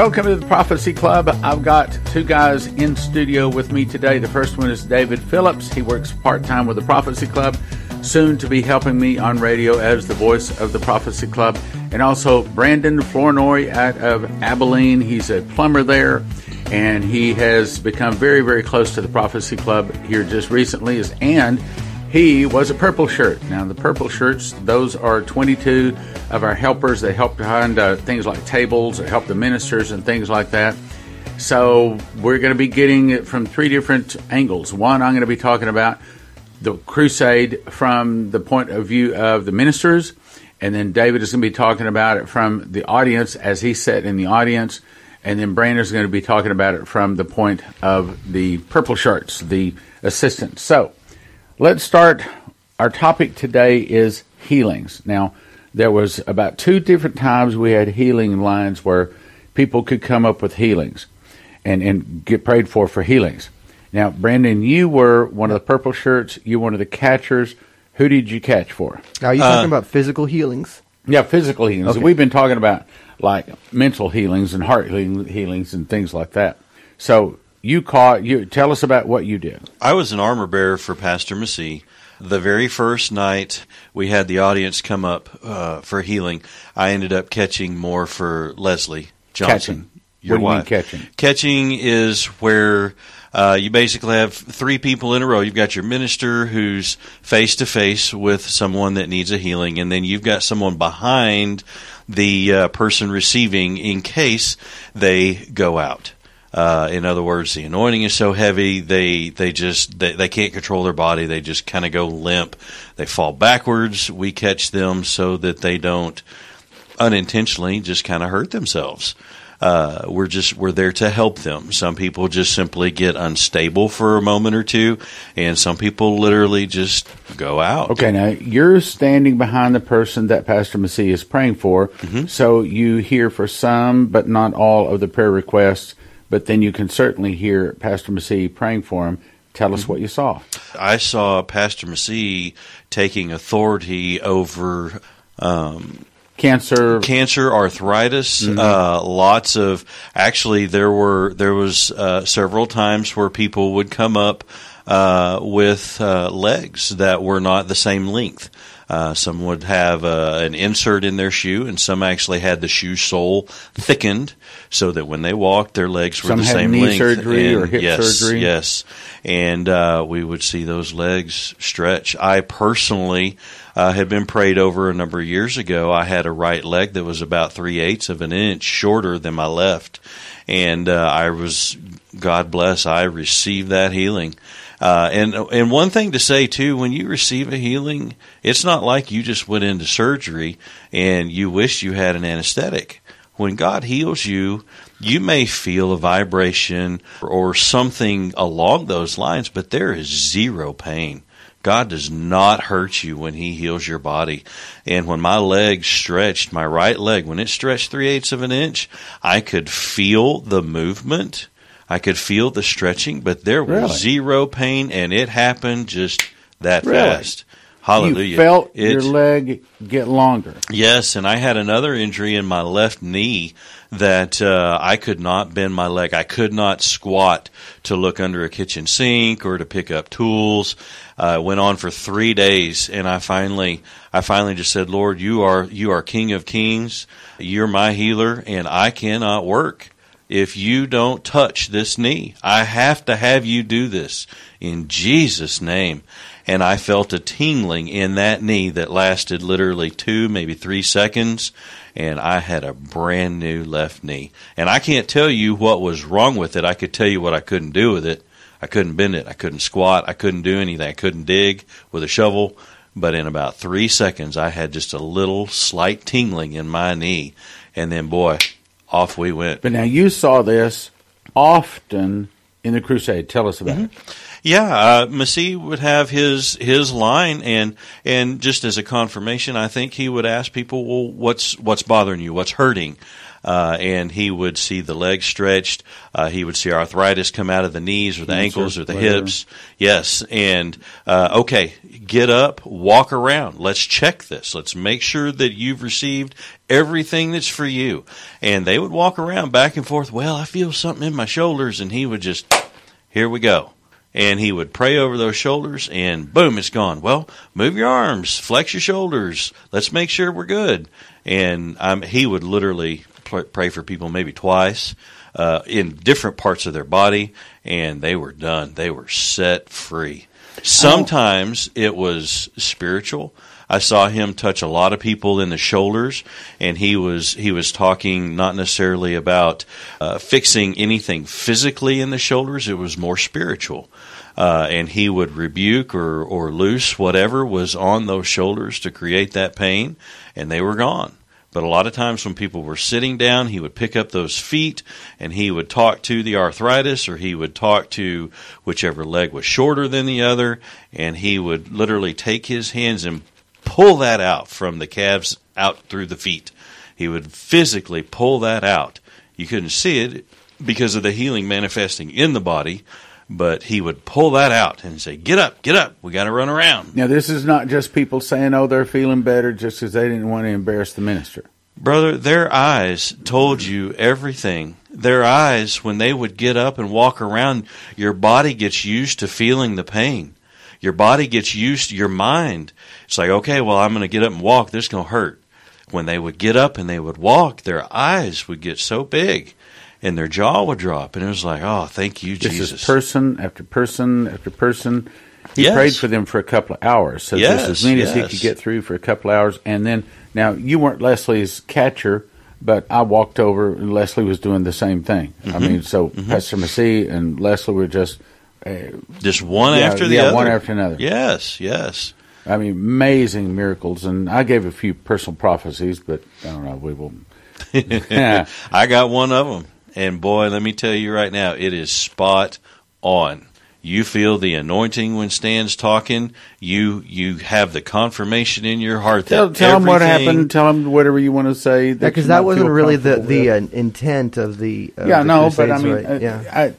Welcome to the Prophecy Club. I've got two guys in studio with me today. The first one is David Phillips. He works part time with the Prophecy Club, soon to be helping me on radio as the voice of the Prophecy Club. And also Brandon Flournoy out of Abilene. He's a plumber there, and he has become very, very close to the Prophecy Club here just recently. And he was a purple shirt. Now, the purple shirts, those are 22 of our helpers. They help behind uh, things like tables, they help the ministers and things like that. So, we're going to be getting it from three different angles. One, I'm going to be talking about the crusade from the point of view of the ministers, and then David is going to be talking about it from the audience as he sat in the audience, and then Brandon is going to be talking about it from the point of the purple shirts, the assistants. So, Let's start. Our topic today is healings. Now, there was about two different times we had healing lines where people could come up with healings and, and get prayed for for healings. Now, Brandon, you were one of the purple shirts. You were one of the catchers. Who did you catch for? Now, are you uh, talking about physical healings? Yeah, physical healings. Okay. We've been talking about like mental healings and heart healings and things like that. So you caught you tell us about what you did. I was an armor bearer for Pastor Massey. The very first night we had the audience come up uh, for healing, I ended up catching more for Leslie Johnson. Catching. Your what wife. catching? Catching is where uh, you basically have three people in a row. You've got your minister who's face to face with someone that needs a healing, and then you've got someone behind the uh, person receiving in case they go out. Uh, in other words, the anointing is so heavy they they just they, they can't control their body. They just kind of go limp. They fall backwards. We catch them so that they don't unintentionally just kind of hurt themselves. Uh, we're just we're there to help them. Some people just simply get unstable for a moment or two, and some people literally just go out. Okay, now you're standing behind the person that Pastor Massey is praying for, mm-hmm. so you hear for some, but not all of the prayer requests but then you can certainly hear Pastor Massey praying for him. Tell us mm-hmm. what you saw. I saw Pastor Massey taking authority over um, cancer, cancer, arthritis. Mm-hmm. Uh, lots of actually, there were there was uh, several times where people would come up uh, with uh, legs that were not the same length. Uh, some would have uh, an insert in their shoe, and some actually had the shoe sole thickened so that when they walked, their legs were some the same knee length. surgery and or hip yes, surgery. Yes, and uh, we would see those legs stretch. I personally uh, had been prayed over a number of years ago. I had a right leg that was about three eighths of an inch shorter than my left, and uh, I was God bless. I received that healing. Uh, and and one thing to say too, when you receive a healing, it's not like you just went into surgery and you wish you had an anesthetic. When God heals you, you may feel a vibration or something along those lines, but there is zero pain. God does not hurt you when He heals your body. And when my leg stretched, my right leg, when it stretched three eighths of an inch, I could feel the movement I could feel the stretching, but there was really? zero pain, and it happened just that really? fast. Hallelujah. You felt it, your leg get longer. Yes, and I had another injury in my left knee that uh, I could not bend my leg. I could not squat to look under a kitchen sink or to pick up tools. Uh, it went on for three days, and I finally, I finally just said, "Lord, you are you are King of Kings. You're my healer, and I cannot work." If you don't touch this knee. I have to have you do this in Jesus' name. And I felt a tingling in that knee that lasted literally two, maybe three seconds. And I had a brand new left knee. And I can't tell you what was wrong with it. I could tell you what I couldn't do with it. I couldn't bend it. I couldn't squat. I couldn't do anything. I couldn't dig with a shovel. But in about three seconds, I had just a little slight tingling in my knee. And then, boy, off we went. But now you saw this often in the crusade. Tell us about mm-hmm. it. Yeah, uh, Massey would have his his line, and and just as a confirmation, I think he would ask people, "Well, what's what's bothering you? What's hurting?" Uh, and he would see the legs stretched. Uh, he would see arthritis come out of the knees or the Cancer, ankles or the hips. Yes, and uh, okay, get up, walk around. Let's check this. Let's make sure that you've received everything that's for you. And they would walk around back and forth. Well, I feel something in my shoulders, and he would just, here we go. And he would pray over those shoulders, and boom, it's gone. Well, move your arms, flex your shoulders. Let's make sure we're good. And um, he would literally pray for people maybe twice uh, in different parts of their body, and they were done. They were set free. Sometimes it was spiritual. I saw him touch a lot of people in the shoulders, and he was he was talking not necessarily about uh, fixing anything physically in the shoulders. It was more spiritual, uh, and he would rebuke or or loose whatever was on those shoulders to create that pain, and they were gone. But a lot of times when people were sitting down, he would pick up those feet and he would talk to the arthritis or he would talk to whichever leg was shorter than the other. And he would literally take his hands and pull that out from the calves out through the feet. He would physically pull that out. You couldn't see it because of the healing manifesting in the body, but he would pull that out and say, Get up, get up, we got to run around. Now, this is not just people saying, oh, they're feeling better just because they didn't want to embarrass the minister. Brother, their eyes told you everything. Their eyes, when they would get up and walk around, your body gets used to feeling the pain. Your body gets used to your mind. It's like, okay, well, I'm going to get up and walk. This is going to hurt. When they would get up and they would walk, their eyes would get so big and their jaw would drop. And it was like, oh, thank you, This Jesus. is person after person after person. He Yes. prayed for them for a couple of hours, so Yes, just as many as he could get through for a couple of hours. And then, now you weren't Leslie's catcher, but I walked over and Leslie was doing the same thing. I Mm-hmm. mean, so Pastor Massey and Leslie were just, uh, Just one Yeah, after the yeah, other. one after another. Yes, yes. I mean, amazing miracles. And I gave a few personal prophecies, but I don't know. We will. I got one of them. And boy, let me tell you right now, it is spot on. You feel the anointing when Stan's talking. You you have the confirmation in your heart Tell, that tell them what happened. Tell them whatever you want to say. Yeah, you because that wasn't really the comfortable the uh, intent of the. Of yeah, the no, but I mean, right? uh, yeah. I,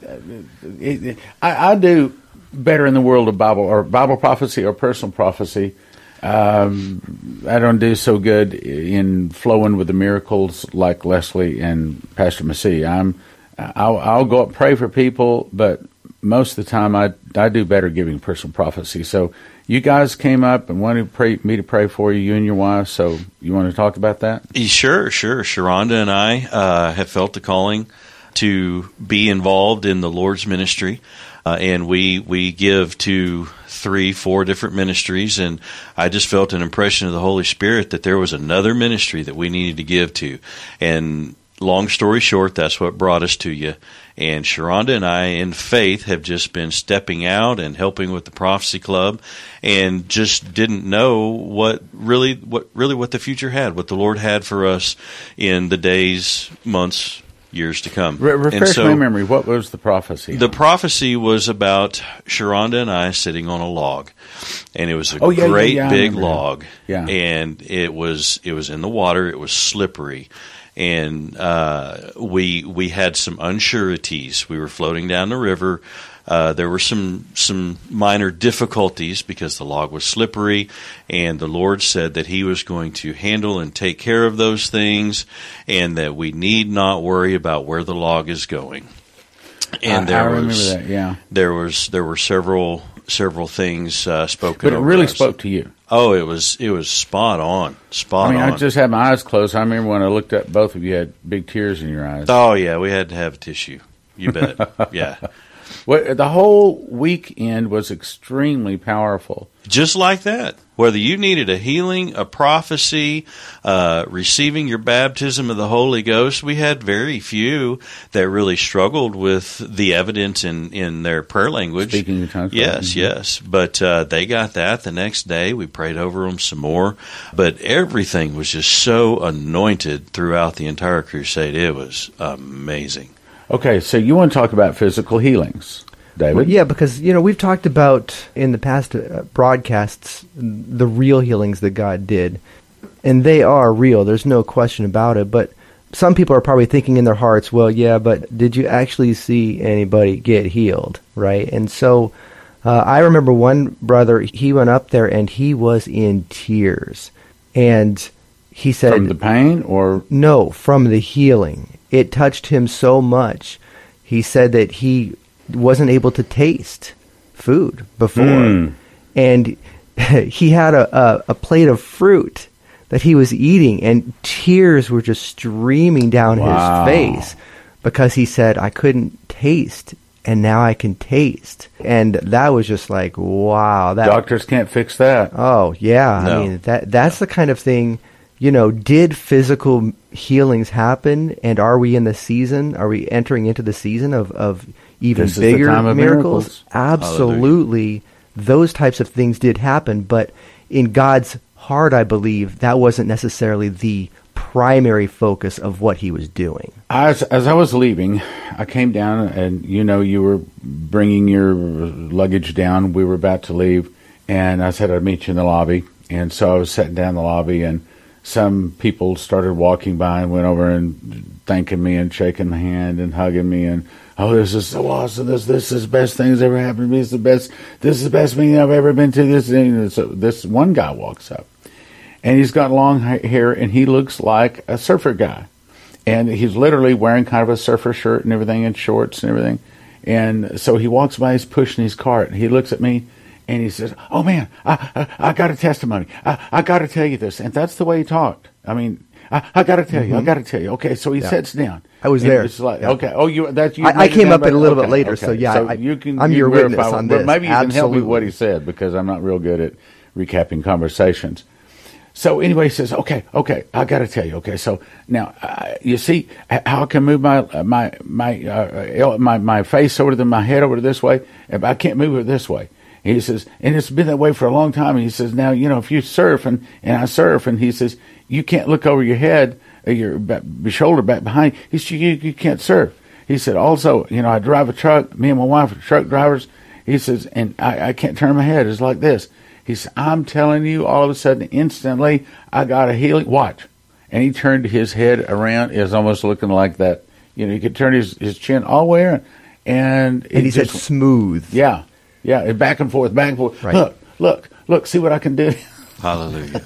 it- I, I do better in the world of Bible or Bible prophecy or personal prophecy. Um, I don't do so good in flowing with the miracles like Leslie and Pastor Massey. I'm, I'll, I'll go up pray for people, but most of the time I I do better giving personal prophecy. So you guys came up and wanted to pray, me to pray for you, you and your wife. So you want to talk about that? Sure, sure. Sharonda and I uh, have felt the calling to be involved in the Lord's ministry, uh, and we we give to three, four different ministries, and I just felt an impression of the Holy Spirit that there was another ministry that we needed to give to, and long story short, that's what brought us to you. And Sharonda and I, in faith, have just been stepping out and helping with the Prophecy Club, and just didn't know what really, what really, what the future had, what the Lord had for us in the days, months, years to come. Re- And refresh so my memory. What was the prophecy? The prophecy was about Sharonda and I sitting on a log, and it was a Oh, yeah, yeah, great yeah, I big that. log. Yeah. and it was it was in the water. It was slippery, and uh, we we had some unsureties. We were floating down the river. Uh, there were some some minor difficulties because the log was slippery, and the Lord said that He was going to handle and take care of those things, and that we need not worry about where the log is going. And there I remember was that. Yeah, there was there were several several things uh, spoken. but it really us. spoke to you. Oh, it was it was spot on, spot I mean, on. I just had my eyes closed. I remember when I looked up, both of you had big tears in your eyes. oh yeah, we had to have a tissue. You bet. yeah, What, the whole weekend was extremely powerful. just like that. Whether you needed a healing, a prophecy, uh, receiving your baptism of the Holy Ghost, we had very few that really struggled with the evidence in, in their prayer language. Speaking in tongues. Yes, Mhm. yes. But uh, they got that the next day. We prayed over them some more. But everything was just so anointed throughout the entire crusade. It was amazing. Okay, so you want to talk about physical healings, David? Well, yeah, because you know we've talked about in the past uh, broadcasts the real healings that God did, and they are real. There's no question about it. But some people are probably thinking in their hearts, well, yeah, but did you actually see anybody get healed, right? And so uh, I remember one brother, he went up there and he was in tears. And he said, From the pain or? No, from the healing. It touched him so much. He said that he wasn't able to taste food before. Mm. And he had a, a, a plate of fruit that he was eating, and tears were just streaming down Wow. his face because he said, I couldn't taste, and now I can taste. And that was just like, wow. That, Doctors can't fix that. Oh, yeah. No. I mean, that that's the kind of thing, you know, did physical healings happen, and are we in the season? Are we entering into the season of, of even This bigger of miracles? miracles. Absolutely. Those types of things did happen, but in God's heart, I believe that wasn't necessarily the primary focus of what he was doing. As as I was leaving, I came down, and you know, you were bringing your luggage down. We were about to leave, and I said I'd meet you in the lobby. And so I was sitting down in the lobby, and some people started walking by and went over and thanking me and shaking my hand and hugging me and oh this is so awesome. This this is the best thing that's ever happened to me. It's the best this is the best meeting I've ever been to. This and so this one guy walks up and he's got long hair and he looks like a surfer guy. And he's literally wearing kind of a surfer shirt and everything and shorts and everything. And so he walks by he's pushing his cart and he looks at me and he says oh man i i, I got a testimony i i got to tell you this and that's the way he talked i mean i, I got to tell you i got to tell you okay so he Mm-hmm. Yeah. sits down I was there. it's like Yeah. okay oh you that you I- I came up a little bit okay, later, so yeah, so I- you can I'm you your verify witness on but this. maybe you can help me with what he said because i'm not real good at recapping conversations so anyway, he says, "Okay, okay, I got to tell you. Okay, so now uh, you see how I can move my uh, my my uh, my my face over to my head over to this way. If I can't move it this way." He says, and it's been that way for a long time. And he says, now you know if you surf and and I surf, and he says you can't look over your head, uh, your, back, your shoulder back behind. He said you you can't surf. He said also, you know, I drive a truck. Me and my wife are truck drivers. He says, and I, I can't turn my head. It's like this. He said, I'm telling you, all of a sudden, instantly, I got a healing. Watch. And he turned his head around. It was almost looking like that. You know, he could turn his, his chin all the way around. And, And he said smooth. yeah, yeah, and back and forth, back and forth. Right. Look, look, look, see what I can do. Hallelujah.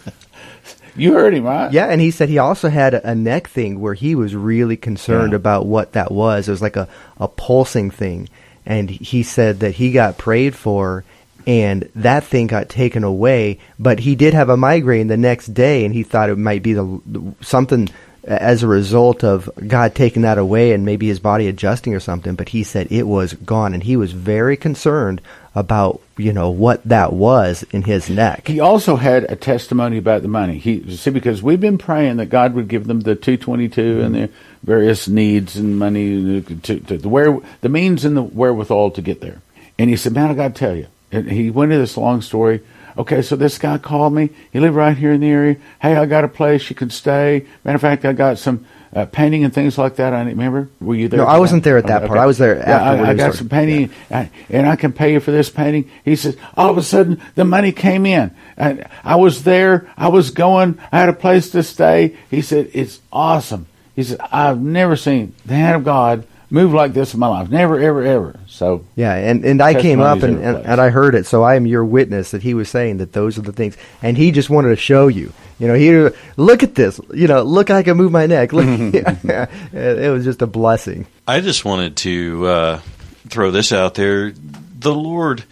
you heard him, right? Yeah, and he said he also had a neck thing where he was really concerned Yeah. about what that was. It was like a, a pulsing thing. And he said that he got prayed for and that thing got taken away, but he did have a migraine the next day and he thought it might be the, the something as a result of God taking that away and maybe his body adjusting or something, but he said it was gone and he was very concerned about, you know, what that was in his neck. He also had a testimony about the money. He see because we've been praying that God would give them the two twenty two and mm-hmm. their various needs and money to, to the where the means and the wherewithal to get there. And he said, "Man, I got to tell you." And he went into this long story. Okay, so this guy called me. He lived right here in the area. Hey, I got a place you can stay. Matter of fact, I got some uh, painting and things like that. I remember. Were you there? No, I wasn't there at that part. I was there Yeah, I, I got started- some painting, and, and I can pay you for this painting. He says, all of a sudden, the money came in. And I was there. I was going. I had a place to stay. He said, it's awesome. He said, I've never seen the hand of God move like this in my life. Never, ever, ever. So, Yeah, and, and I came up and, and, and I heard it, so I am your witness that he was saying that those are the things. And he just wanted to show you. You know, he look at this. You know, look, I can move my neck. Look, it was just a blessing. I just wanted to uh, throw this out there. The Lord,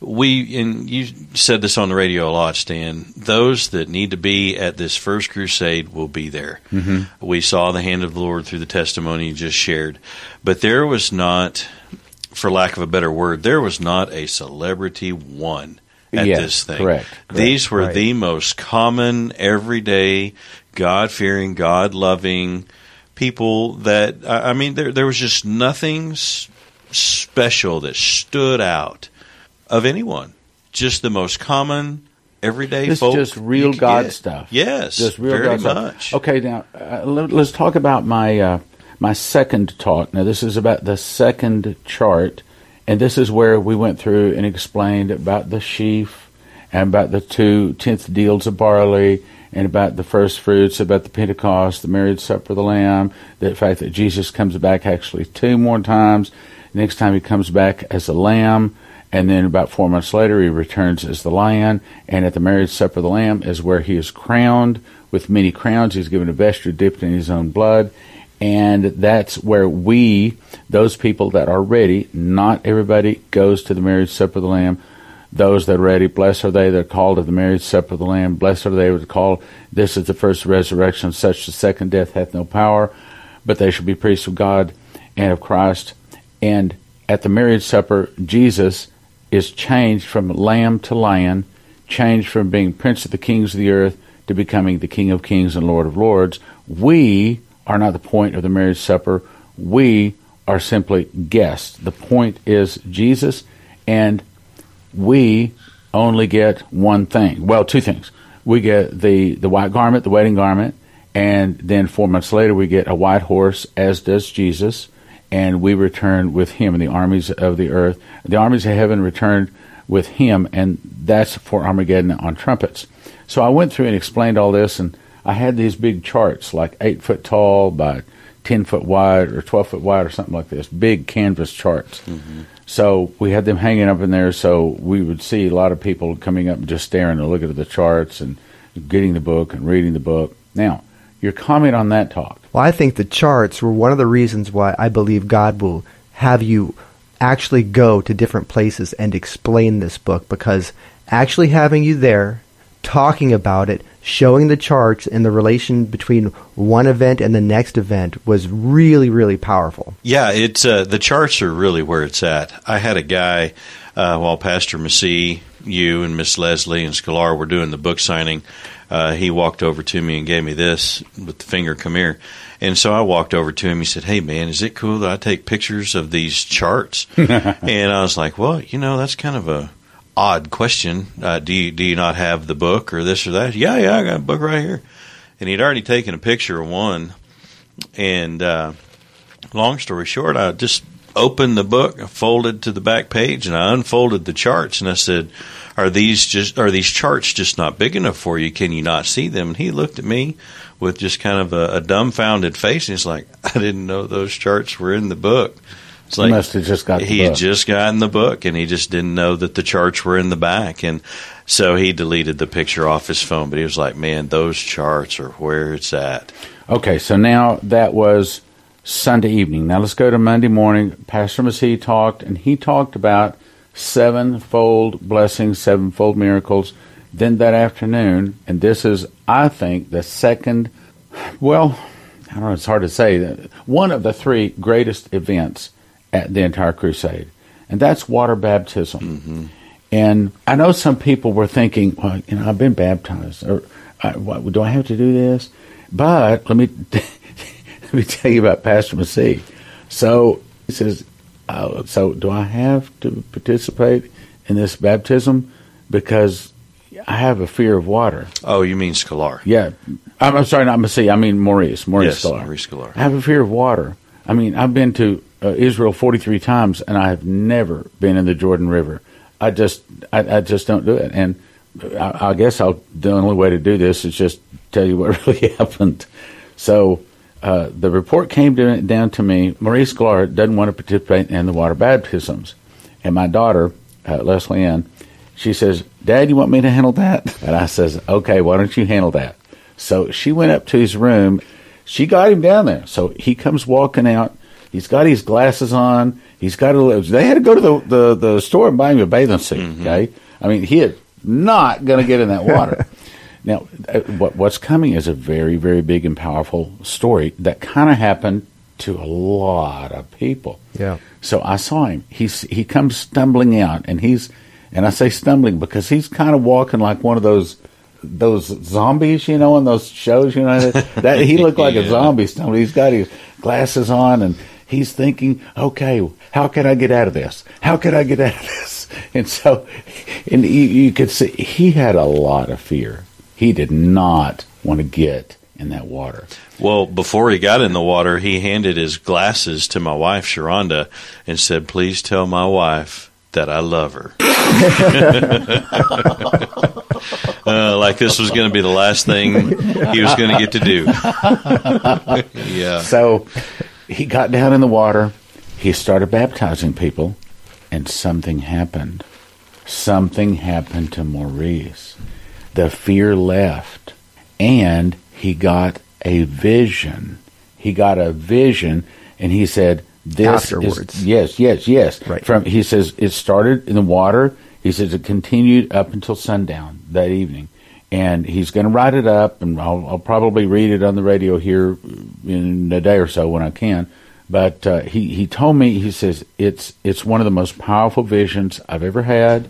we and you said this on the radio a lot, Stan. Those that need to be at this first crusade will be there. Mm-hmm. We saw the hand of the Lord through the testimony you just shared, but there was not, for lack of a better word, there was not a celebrity one at Yes, this thing. correct, correct, These were right. the most common, everyday, God fearing, God loving people that I I mean, there there was just nothing special that stood out of anyone. Just the most common, everyday This is folk. just real God get. stuff. Yes, just real very God stuff. much. Okay, now uh, let, us talk about my uh, my second talk. Now, this is about the second chart, and this is where we went through and explained about the sheaf and about the two tenth deals of barley and about the first fruits, about the Pentecost, the marriage supper of the Lamb, the fact that Jesus comes back actually two more times. Next time he comes back as a lamb, and then about four months later he returns as the lion. And at the marriage supper of the Lamb is where he is crowned with many crowns. He's given a vesture dipped in his own blood. And that's where we, those people that are ready, not everybody goes to the marriage supper of the Lamb. Those that are ready, blessed are they that are called to the marriage supper of the Lamb. Blessed are they that are called. This is the first resurrection. Such the second death hath no power, but they shall be priests of God and of Christ. And at the marriage supper, Jesus is changed from lamb to lion, changed from being prince of the kings of the earth to becoming the king of kings and lord of lords. We are not the point of the marriage supper. We are simply guests. The point is Jesus, and we only get one thing. Well, two things. We get the, the white garment, the wedding garment, and then four months later we get a white horse, as does Jesus, and we return with him and the armies of the earth. The armies of heaven returned with him, and that's for Armageddon on trumpets. So I went through and explained all this, and I had these big charts, like eight foot tall by ten foot wide or twelve foot wide or something like this, big canvas charts. Mm-hmm. So we had them hanging up in there, so we would see a lot of people coming up and just staring and looking at the charts and getting the book and reading the book. Now, your comment on that talk? Well, I think the charts were one of the reasons why I believe God will have you actually go to different places and explain this book because actually having you there talking about it, showing the charts and the relation between one event and the next event was really, really powerful. Yeah, it's uh, the charts are really where it's at. I had a guy uh, while Pastor Massey, you and Miss Leslie and Sklar were doing the book signing. Uh, he walked over to me and gave me this with the finger, "Come here." And so I walked over to him. He said, "Hey, man, is it cool that I take pictures of these charts?" and I was like, "Well, you know, that's kind of a odd question. Uh, do you do you not have the book or this or that? Yeah, yeah, I got a book right here. And he'd already taken a picture of one. And uh, long story short, I just opened the book, folded to the back page, and I unfolded the charts. And I said, "Are these just are these charts just not big enough for you? Can you not see them?" And he looked at me with just kind of a, a dumbfounded face, and he's like, "I didn't know those charts were in the book." It's like he must have just got. he book. had just gotten the book, and he just didn't know that the charts were in the back, and so he deleted the picture off his phone. But he was like, "Man, those charts are where it's at." Okay, so now that was Sunday evening. Now let's go to Monday morning. Pastor Massey talked, and he talked about sevenfold blessings, sevenfold miracles. Then that afternoon, and this is, I think, the second. Well, I don't know. It's hard to say. One of the three greatest events at the entire crusade, and that's water baptism. Mm-hmm. And I know some people were thinking, well, you know, I've been baptized, or what, do I have to do this? But let me let me tell you about Pastor Massey. So he says, uh, so do I have to participate in this baptism because I have a fear of water? Oh, you mean Sklar? Yeah, I'm, I'm sorry, not Massey. I mean Maurice. Maurice yes, Sklar. Maurice Sklar. I have a fear of water. I mean, I've been to uh, Israel 43 times, and I have never been in the Jordan River. I just, I, I just don't do it. And I, I, guess I'll, the only way to do this is just tell you what really happened. So uh, the report came to, down to me. Maurice Sklar doesn't want to participate in the water baptisms, and my daughter, uh, Leslie Ann, she says, "Dad, you want me to handle that?" And I says, "Okay, why don't you handle that?" So she went up to his room. She got him down there. So he comes walking out He's got his glasses on. He's got a. They had to go to the the, the store and buy him a bathing suit. Mm-hmm. Okay, I mean he is not going to get in that water. now, uh, what what's coming is a very very big and powerful story that kind of happened to a lot of people. Yeah. So I saw him. He's he comes stumbling out, and he's and I say stumbling because he's kind of walking like one of those those zombies, you know, in those shows, you know, that, that he looked like yeah. a zombie stumbling. He's got his glasses on and he's thinking, okay, how can I get out of this? How can I get out of this? And so, and you, you could see he had a lot of fear. He did not want to get in that water. Well, before he got in the water, he handed his glasses to my wife, Sharonda, and said, Please tell my wife that I love her. uh, like this was going to be the last thing he was going to get to do. yeah. So he got down in the water. He started baptizing people, and something happened. Something happened to Maurice. The fear left, and he got a vision. He got a vision, and he said, "This Afterwards. is yes, yes, yes." Right. From he says it started in the water. He says it continued up until sundown that evening, and he's going to write it up, and I'll, I'll probably read it on the radio here in a day or so when I can. But uh, he he told me he says it's it's one of the most powerful visions I've ever had,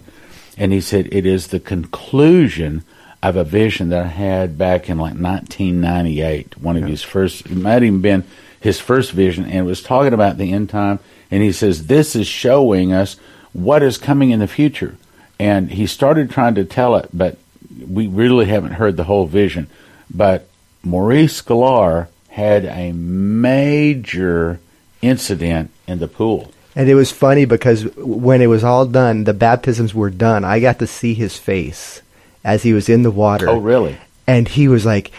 and he said it is the conclusion of a vision that I had back in like 1998. One of his first, it might even been his first vision, and it was talking about the end time. And he says this is showing us what is coming in the future. And he started trying to tell it, but we really haven't heard the whole vision. But Maurice Sklar had a major incident in the pool. And it was funny because when it was all done, the baptisms were done. I got to see his face as he was in the water. Oh, really? And he was like,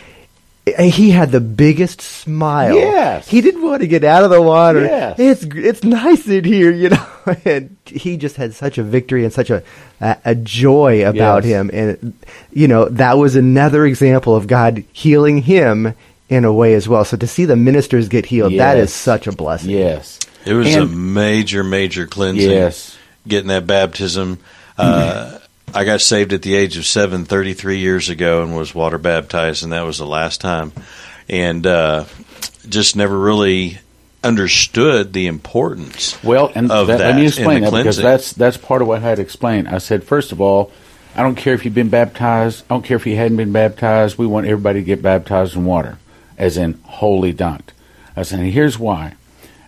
he had the biggest smile. Yes. He didn't want to get out of the water. Yes. It's it's nice in here, you know. And he just had such a victory and such a a, a joy about Yes. him, and you know that was another example of God healing him in a way as well. So to see the ministers get healed, that is such a blessing. Yes. It was a major, major cleansing. Yes. Getting that baptism. Uh, I got saved at the age of seven, 33 years ago, and was water baptized, and that was the last time. And uh, just never really understood the importance. Well, and of that, that let me explain that because that's that's part of what I had to explain. I said, first of all, I don't care if you've been baptized. I don't care if you hadn't been baptized. We want everybody to get baptized in water, as in holy dunked. I said, here's why.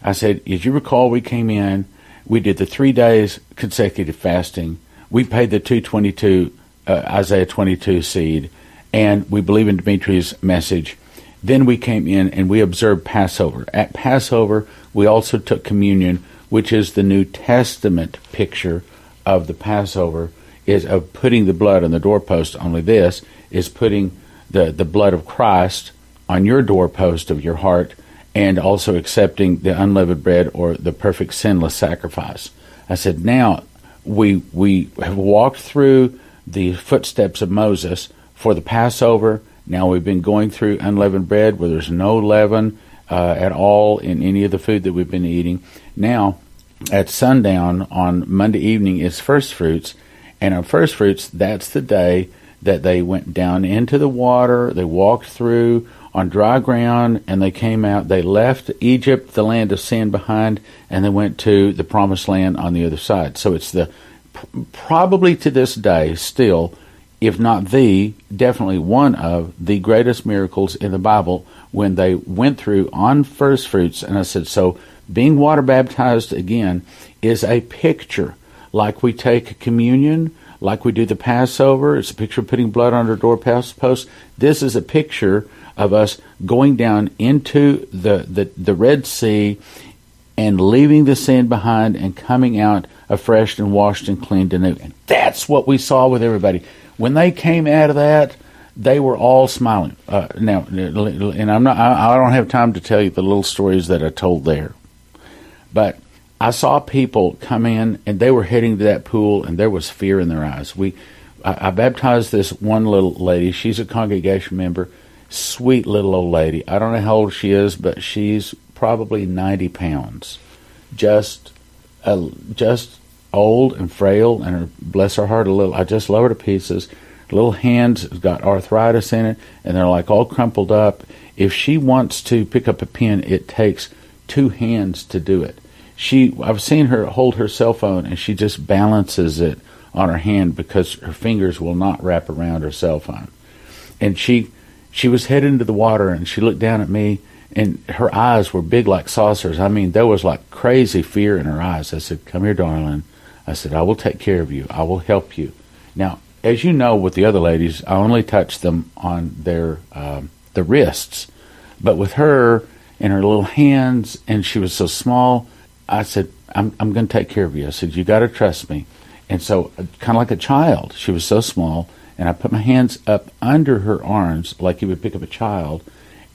I said, as you recall, we came in, we did the three days consecutive fasting. We paid the 222 uh, Isaiah 22 seed, and we believe in Dimitri's message. Then we came in and we observed Passover. At Passover, we also took communion, which is the New Testament picture of the Passover, is of putting the blood on the doorpost. Only this is putting the, the blood of Christ on your doorpost of your heart and also accepting the unleavened bread or the perfect sinless sacrifice. I said, now we we have walked through the footsteps of Moses for the Passover. Now we've been going through unleavened bread where there's no leaven uh, at all in any of the food that we've been eating. Now at sundown on Monday evening is first fruits, and on first fruits that's the day that they went down into the water. They walked through on dry ground and they came out. They left Egypt, the land of sin, behind, and they went to the promised land on the other side. So it's the probably to this day still, if not the, definitely one of the greatest miracles in the Bible when they went through on first fruits. And I said, so being water baptized again is a picture like we take communion, like we do the Passover. It's a picture of putting blood on our doorpost. Post. This is a picture of us going down into the, the, the Red Sea and leaving the sin behind and coming out afresh and washed and cleaned anew. And that's what we saw with everybody. When they came out of that, they were all smiling. Uh, now, and I'm not. I, I don't have time to tell you the little stories that I told there, but I saw people come in and they were heading to that pool, and there was fear in their eyes. We, I, I baptized this one little lady. She's a congregation member, sweet little old lady. I don't know how old she is, but she's probably 90 pounds. Just, just old and frail, and her, bless her heart, a little. I just love her to pieces. Little hands got arthritis in it, and they're like all crumpled up. If she wants to pick up a pen, it takes two hands to do it. She, I've seen her hold her cell phone, and she just balances it on her hand because her fingers will not wrap around her cell phone. And she, she was headed into the water, and she looked down at me, and her eyes were big like saucers. I mean, there was like crazy fear in her eyes. I said, "Come here, darling." I said, "I will take care of you. I will help you." Now, as you know, with the other ladies, I only touched them on their um, the wrists, but with her and her little hands, and she was so small, I said, "I'm I'm going to take care of you." I said, "You got to trust me." And so, kind of like a child, she was so small, and I put my hands up under her arms like you would pick up a child.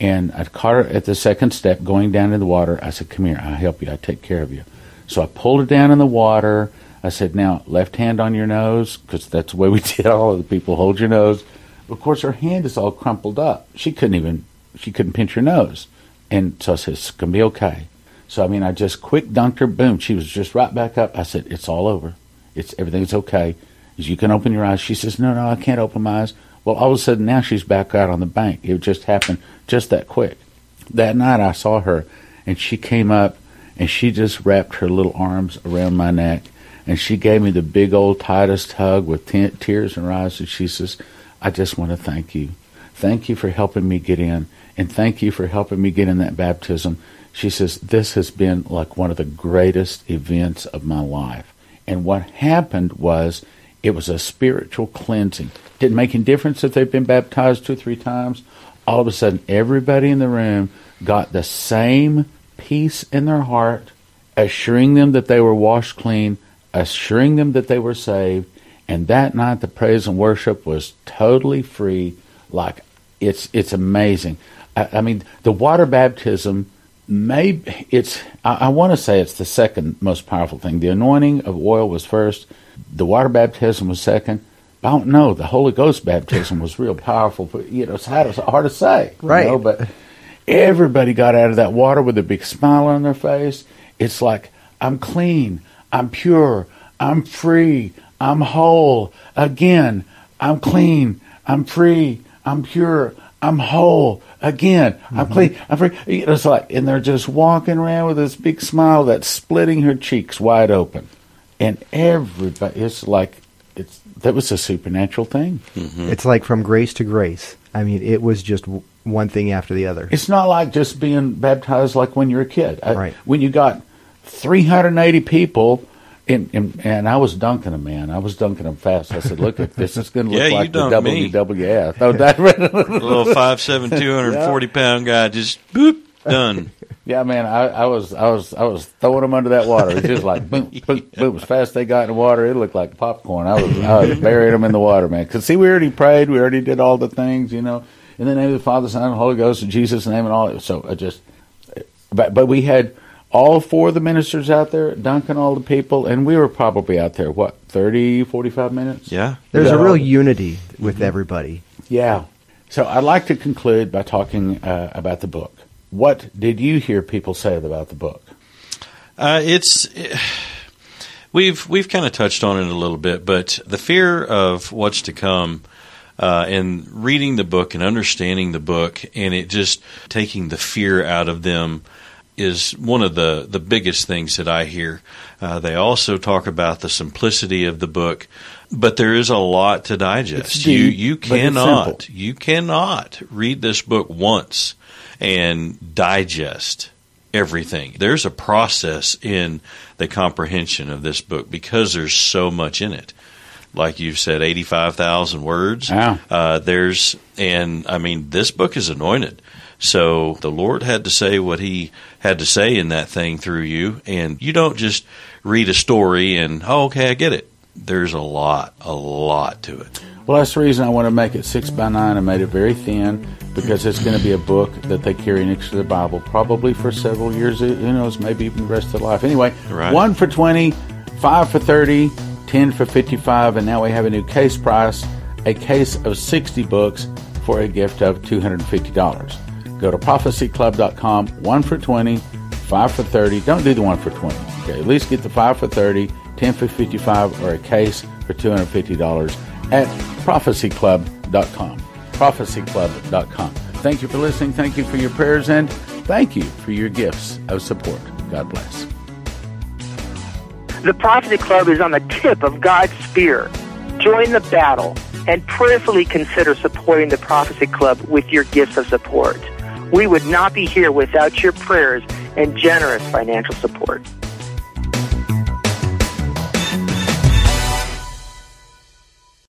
And I caught her at the second step going down in the water. I said, Come here, I'll help you, I'll take care of you. So I pulled her down in the water. I said, Now, left hand on your nose, because that's the way we did all of the people. Hold your nose. Of course, her hand is all crumpled up. She couldn't even, she couldn't pinch her nose. And so I said, It's going to be okay. So, I mean, I just quick dunked her. Boom. She was just right back up. I said, It's all over. It's Everything's okay. You can open your eyes. She says, No, no, I can't open my eyes. Well, all of a sudden now she's back out on the bank. It just happened just that quick. That night I saw her, and she came up and she just wrapped her little arms around my neck and she gave me the big old tightest hug with t- tears in her eyes and she says i just want to thank you thank you for helping me get in and thank you for helping me get in that baptism she says this has been like one of the greatest events of my life and what happened was it was a spiritual cleansing didn't make any difference if they've been baptized two or three times all of a sudden everybody in the room got the same peace in their heart, assuring them that they were washed clean, assuring them that they were saved. And that night, the praise and worship was totally free. Like it's it's amazing. I, I mean, the water baptism. Maybe it's. I, I want to say it's the second most powerful thing. The anointing of oil was first. The water baptism was second. I don't know. The Holy Ghost baptism was real powerful, but you know, it's hard, it's hard to say. Right. You know, but Everybody got out of that water with a big smile on their face. It's like, I'm clean, I'm pure, I'm free, I'm whole. Again, I'm clean, I'm free, I'm pure, I'm whole. Again, mm-hmm. I'm clean, I'm free. It's like, and they're just walking around with this big smile that's splitting her cheeks wide open. And everybody, it's like, it's that was a supernatural thing. Mm-hmm. It's like from grace to grace. I mean, it was just one thing after the other. It's not like just being baptized like when you're a kid. Right. I, when you got 380 people, and, and, and, I was dunking them, man. I was dunking them fast. I said, "Look, at this is going to look yeah, like the WWF." Oh, that little five seven, two hundred forty yeah. pound guy just boop done. Yeah, man. I, I, was I was I was throwing them under that water. It was just like boom, boom, boom. As fast as they got in the water, it looked like popcorn. I was I was burying them in the water, man. Because see, we already prayed. We already did all the things, you know in the name of the Father, Son, and Holy Ghost, in Jesus' name, and all. So I just, but but we had all four of the ministers out there, dunking all the people, and we were probably out there what 30, 45 minutes. Yeah, there's a real unity with mm-hmm. everybody. Yeah. So I'd like to conclude by talking uh, about the book. What did you hear people say about the book? Uh, it's. we've we've kind of touched on it a little bit, but the fear of what's to come uh, and reading the book and understanding the book and it just taking the fear out of them is one of the, the biggest things that I hear. Uh, they also talk about the simplicity of the book, but there is a lot to digest. Deep, you you cannot you cannot read this book once and digest everything. There's a process in the comprehension of this book because there's so much in it like you said, 85,000 words. Yeah. Uh, there's, and I mean, this book is anointed. So the Lord had to say what He had to say in that thing through you. And you don't just read a story and, oh, okay, I get it. There's a lot, a lot to it. Well, that's the reason I want to make it six by nine. I made it very thin because it's going to be a book that they carry next to the Bible, probably for several years. Eh, who knows? Maybe even the rest of their life. Anyway, right. one for twenty, five for thirty, 10 for 55 and now we have a new case price a case of 60 books for a gift of $250 go to prophecyclub.com 1 for 20 5 for 30 don't do the 1 for 20 okay at least get the 5 for 30 10 for 55 or a case for $250 at prophecyclub.com prophecyclub.com thank you for listening thank you for your prayers and thank you for your gifts of support god bless the Prophecy Club is on the tip of God's spear. Join the battle and prayerfully consider supporting the Prophecy Club with your gifts of support. We would not be here without your prayers and generous financial support.